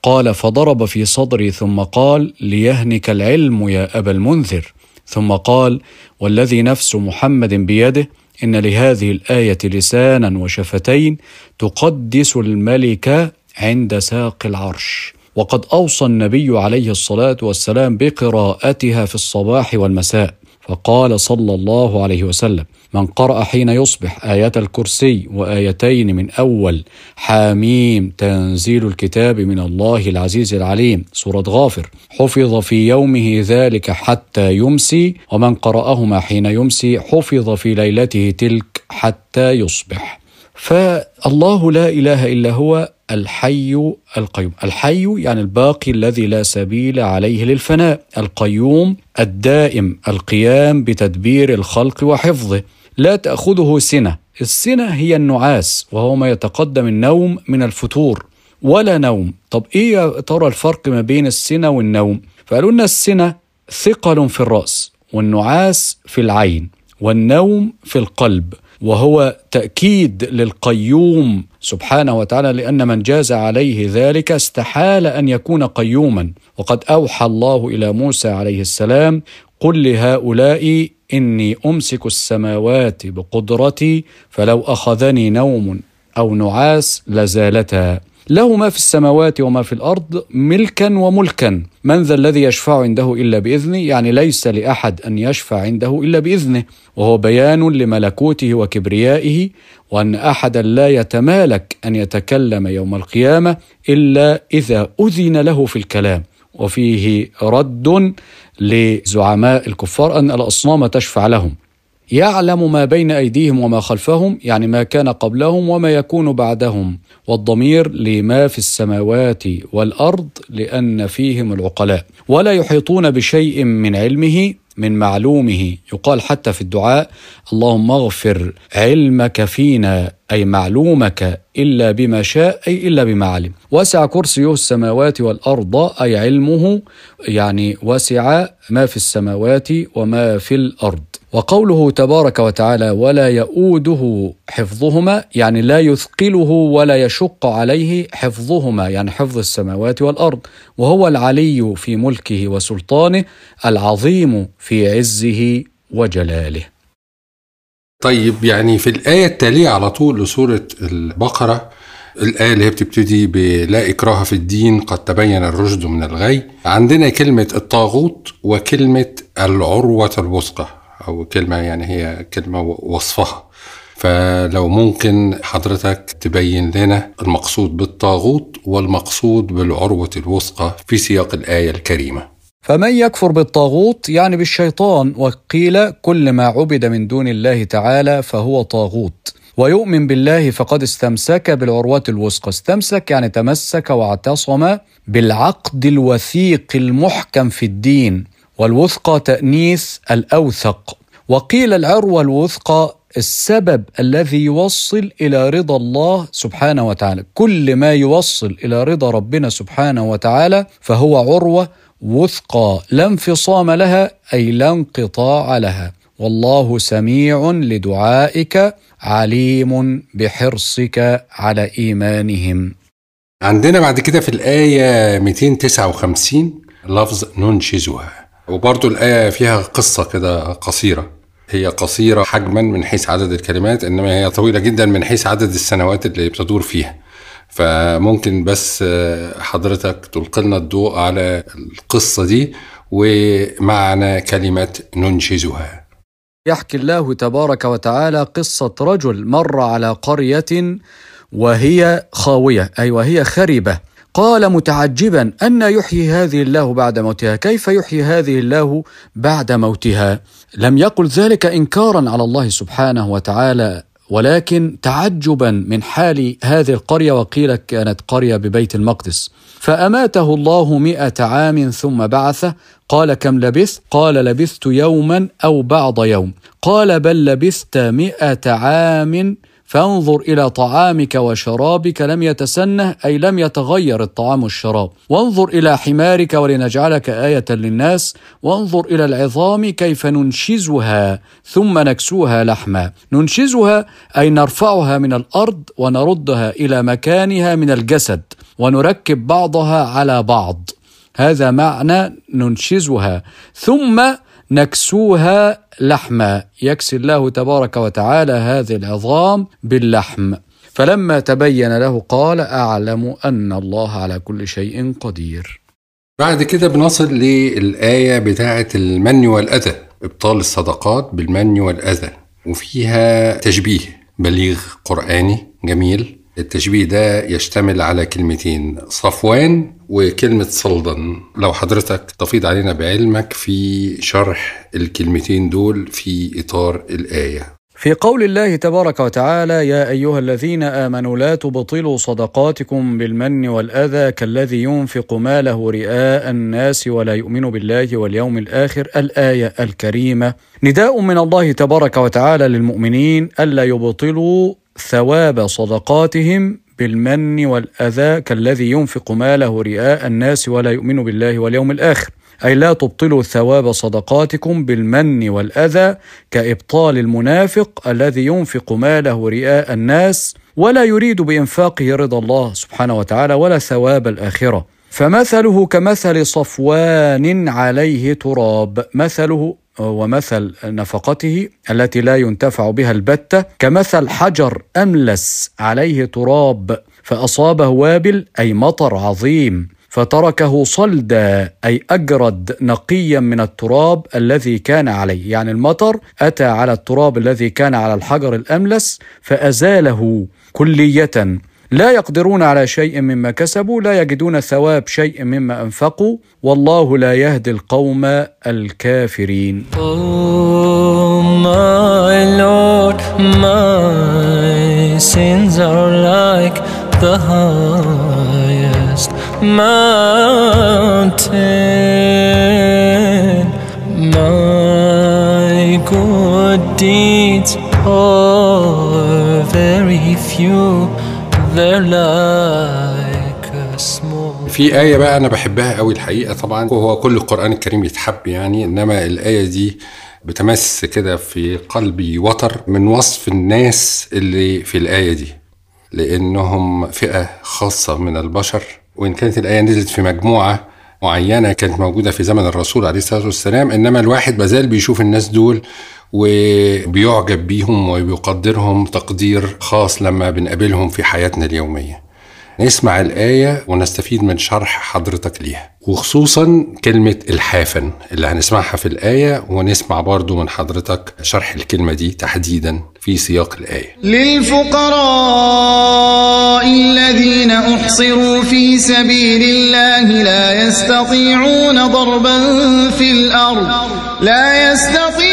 قال فضرب في صدري ثم قال ليهنك العلم يا أبا المنذر. ثم قال والذي نفس محمد بيده إن لهذه الآية لسانا وشفتين تقدس الملك عند ساق العرش. وقد أوصى النبي عليه الصلاة والسلام بقراءتها في الصباح والمساء. فقال صلى الله عليه وسلم من قرأ حين يصبح آية الكرسي وآيتين من أول حاميم تنزيل الكتاب من الله العزيز العليم سورة غافر حفظ في يومه ذلك حتى يمسي ومن قرأهما حين يمسي حفظ في ليلته تلك حتى يصبح. فالله لا إله إلا هو الحي القيوم، الحي يعني الباقي الذي لا سبيل عليه للفناء، القيوم الدائم القيام بتدبير الخلق وحفظه، لا تأخذه سنة، السنة هي النعاس وهو ما يتقدم النوم من الفتور، ولا نوم، طب إيه يا ترى الفرق ما بين السنة والنوم؟ فقالوا لنا السنة ثقل في الرأس، والنعاس في العين، والنوم في القلب. وهو تأكيد للقيوم سبحانه وتعالى لأن من جاز عليه ذلك استحال أن يكون قيوما. وقد أوحى الله إلى موسى عليه السلام قل لهؤلاء إني أمسك السماوات بقدرتي فلو أخذني نوم أو نعاس لزالتا. له ما في السماوات وما في الأرض ملكا وملكا. من ذا الذي يشفع عنده إلا بإذنه؟ يعني ليس لأحد أن يشفع عنده إلا بإذنه. وهو بيان لملكوته وكبريائه وأن أحدا لا يتمالك أن يتكلم يوم القيامة إلا إذا أذن له في الكلام. وفيه رد لزعماء الكفار أن الأصنام تشفع لهم. يعلم ما بين أيديهم وما خلفهم يعني ما كان قبلهم وما يكون بعدهم. والضمير لما في السماوات والأرض لأن فيهم العقلاء. ولا يحيطون بشيء من علمه من معلومه. يقال حتى في الدعاء اللهم اغفر علمك فينا أي معلومك إلا بما شاء أي إلا بما علم. وسع كرسيه السماوات والأرض أي علمه يعني وسع ما في السماوات وما في الأرض. وقوله تبارك وتعالى ولا يؤوده حفظهما يعني لا يثقله ولا يشق عليه حفظهما يعني حفظ السماوات والأرض. وهو العلي في ملكه وسلطانه العظيم في عزه وجلاله. طيب يعني في الآية التالية على طول لسورة البقرة الآية اللي هي بتبتدي بلا إكراه في الدين قد تبين الرشد من الغي عندنا كلمة الطاغوت وكلمة العروة الوثقى أو كلمة يعني هي كلمة وصفها. فلو ممكن حضرتك تبين لنا المقصود بالطاغوت والمقصود بالعروة الوثقى في سياق الآية الكريمة. فمن يكفر بالطاغوت يعني بالشيطان وقيل كل ما عبد من دون الله تعالى فهو طاغوت. ويؤمن بالله فقد استمسك بالعروة الوثقى. استمسك يعني تمسك واعتصم بالعقد الوثيق المحكم في الدين. والوثقى تأنيث الأوثق. وقيل العروة الوثقى السبب الذي يوصل إلى رضا الله سبحانه وتعالى. كل ما يوصل إلى رضا ربنا سبحانه وتعالى فهو عروة وثقى. لا انفصام لها أي لا انقطاع لها. والله سميع لدعائك عليم بحرصك على إيمانهم. عندنا بعد كده في الآية 259 لفظ ننشزها. وبرضو الآية فيها قصة كده قصيرة. هي قصيرة حجما من حيث عدد الكلمات إنما هي طويلة جدا من حيث عدد السنوات اللي بتدور فيها. فممكن بس حضرتك تلقي لنا الضوء على القصة دي ومعنى كلمة ننشزها. يحكي الله تبارك وتعالى قصة رجل مر على قرية وهي خاوية أي وهي خربة قال متعجبا أن يحيي هذه الله بعد موتها. كيف يحيي هذه الله بعد موتها؟ لم يقل ذلك إنكارا على الله سبحانه وتعالى ولكن تعجبا من حال هذه القرية وقيل كانت قرية ببيت المقدس. فأماته الله مئة عام ثم بعثه. قال كم لبثت؟ قال لبثت يوما أو بعض يوم. قال بل لبثت مئة عام فانظر إلى طعامك وشرابك لم يتسنه أي لم يتغير الطعام والشراب. وانظر إلى حمارك ولنجعلك آية للناس. وانظر إلى العظام كيف ننشزها ثم نكسوها لحما. ننشزها أي نرفعها من الأرض ونردها إلى مكانها من الجسد ونركب بعضها على بعض. هذا معنى ننشزها. ثم نكسوها لحما. يكسي الله تبارك وتعالى هذه العظام باللحم. فلما تبين له قال أعلم أن الله على كل شيء قدير. بعد كده بنصل للآية بتاعة المن والأذى إبطال الصدقات بالمن والأذى وفيها تشبيه بليغ قرآني جميل. التشبيه ده يشتمل على كلمتين صفوان وكلمة صلدا. لو حضرتك تفيض علينا بعلمك في شرح الكلمتين دول في إطار الآية. في قول الله تبارك وتعالى يا أيها الذين آمنوا لا تبطلوا صدقاتكم بالمن والأذى كالذي ينفق ماله رئاء الناس ولا يؤمن بالله واليوم الآخر. الآية الكريمة. نداء من الله تبارك وتعالى للمؤمنين ألا يبطلوا ثواب صدقاتهم بالمن والأذى كالذي ينفق ماله رئاء الناس ولا يؤمن بالله واليوم الآخر. أي لا تبطلوا ثواب صدقاتكم بالمن والأذى كإبطال المنافق الذي ينفق ماله رئاء الناس ولا يريد بإنفاقه رضا الله سبحانه وتعالى ولا ثواب الآخرة. فمثله كمثل صفوان عليه تراب. مثله ومثل نفقته التي لا ينتفع بها البتة كمثل حجر أملس عليه تراب فأصابه وابل أي مطر عظيم فتركه صلدا أي أجرد نقيا من التراب الذي كان عليه، يعني المطر أتى على التراب الذي كان على الحجر الأملس فأزاله كلية، لا يقدرون على شيء مما كسبوا، لا يجدون ثواب شيء مما أنفقوا، والله لا يهدي القوم الكافرين. Oh, my Lord, my sins are like the highest mountain. My good deeds are very few, في آية بقى أنا بحبها قوي الحقيقة طبعا وهو كل القرآن الكريم يتحب يعني إنما الآية دي بتمس كده في قلبي وتر من وصف الناس اللي في الآية دي لأنهم فئة خاصة من البشر. وإن كانت الآية نزلت في مجموعة معينة كانت موجودة في زمن الرسول عليه الصلاة والسلام إنما الواحد مازال بيشوف الناس دول وبيعجب بيهم وبيقدرهم تقدير خاص لما بنقابلهم في حياتنا اليومية. نسمع الآية ونستفيد من شرح حضرتك ليها. وخصوصا كلمة الحافن اللي هنسمعها في الآية ونسمع برضو من حضرتك شرح الكلمة دي تحديدا في سياق الآية. للفقراء الذين أحصروا في سبيل الله لا يستطيعون ضربا في الأرض لا يستطيعون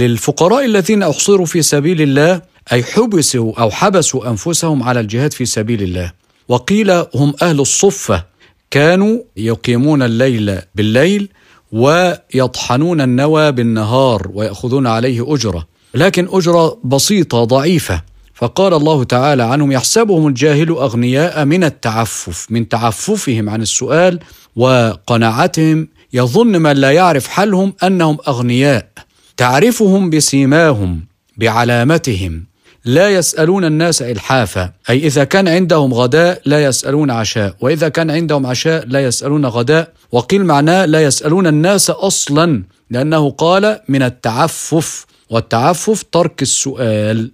للفقراء الذين احصروا في سبيل الله أي حبسوا أو حبسوا أنفسهم على الجهاد في سبيل الله. وقيل هم أهل الصفة. كانوا يقيمون الليل بالليل ويطحنون النوى بالنهار ويأخذون عليه أجرة. لكن أجرة بسيطة ضعيفة. فقال الله تعالى عنهم يحسبهم الجاهل أغنياء من التعفف من تعففهم عن السؤال وقناعتهم. يظن من لا يعرف حالهم أنهم أغنياء. تعرفهم بسيماهم بعلامتهم. لا يسألون الناس إلحافا. أي إذا كان عندهم غداء لا يسألون عشاء وإذا كان عندهم عشاء لا يسألون غداء. وقيل معناه لا يسألون الناس أصلا لأنه قال من التعفف والتعفف ترك السؤال.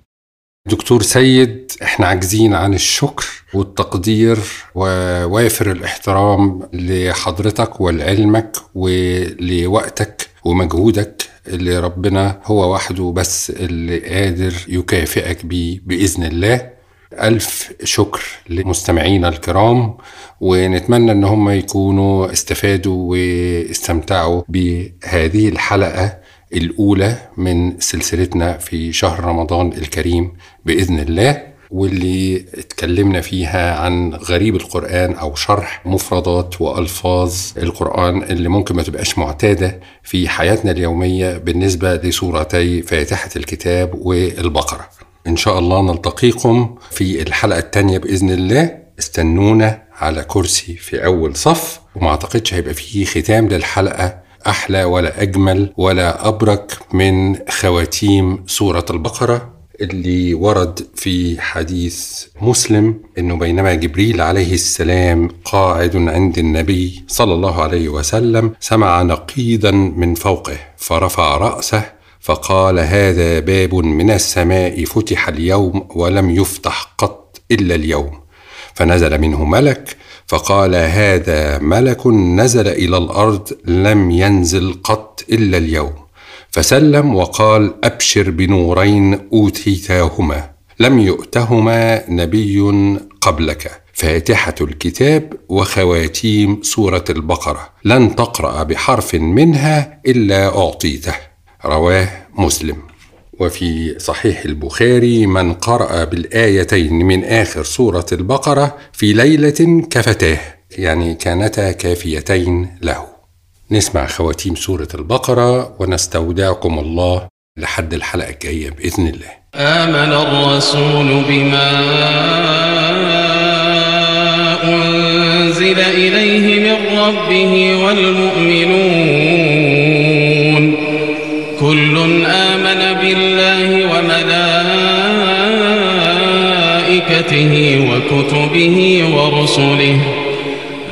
دكتور سيد إحنا عاجزين عن الشكر والتقدير ووافر الاحترام لحضرتك ولعلمك ولوقتك. ومجهودك اللي ربنا هو وحده بس اللي قادر يكافئك بيه بإذن الله. ألف شكر لمستمعينا الكرام ونتمنى إن هم يكونوا استفادوا واستمتعوا بهذه الحلقة الأولى من سلسلتنا في شهر رمضان الكريم بإذن الله. واللي اتكلمنا فيها عن غريب القرآن أو شرح مفردات وألفاظ القرآن اللي ممكن ما تبقاش معتادة في حياتنا اليومية بالنسبة لسورتي فاتحة الكتاب والبقرة. إن شاء الله نلتقيكم في الحلقة التانية بإذن الله. استنونا على كرسي في أول صف وما أعتقدش هيبقى فيه ختام للحلقة أحلى ولا أجمل ولا أبرك من خواتيم سورة البقرة. اللي ورد في حديث مسلم إنه بينما جبريل عليه السلام قاعد عند النبي صلى الله عليه وسلم سمع نقيضا من فوقه فرفع رأسه فقال هذا باب من السماء فتح اليوم ولم يفتح قط إلا اليوم فنزل منه ملك فقال هذا ملك نزل إلى الأرض لم ينزل قط إلا اليوم فسلم وقال أبشر بنورين أوتيتاهما لم يؤتهما نبي قبلك. فاتحة الكتاب وخواتيم سورة البقرة لن تقرأ بحرف منها إلا أعطيته. رواه مسلم. وفي صحيح البخاري من قرأ بالآيتين من آخر سورة البقرة في ليلة كفتاه يعني كانتا كافيتين له. نسمع خواتيم سورة البقرة ونستودعكم الله لحد الحلقة الجاية بإذن الله. آمن الرسول بما أنزل إليه من ربه والمؤمنون. كل آمن بالله وملائكته وكتبه ورسله.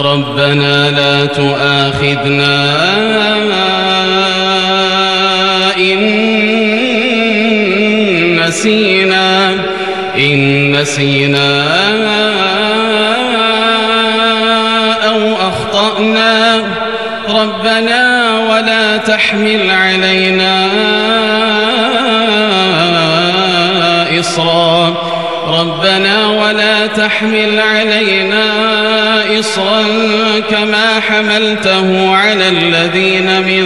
ربنا لا تؤاخذنا إن نسينا إن نسينا أو أخطأنا. ربنا ولا تحمل علينا إصرا. ربنا ولا تحمل علينا إصرا كما حملته على الذين من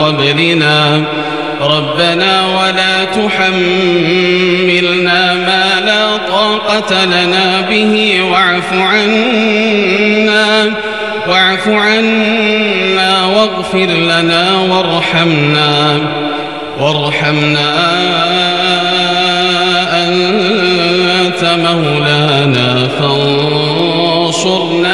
قبلنا. ربنا ولا تحملنا ما لا طاقة لنا به واعف عنا واعف عنا واغفر لنا وارحمنا وارحمنا. مولانا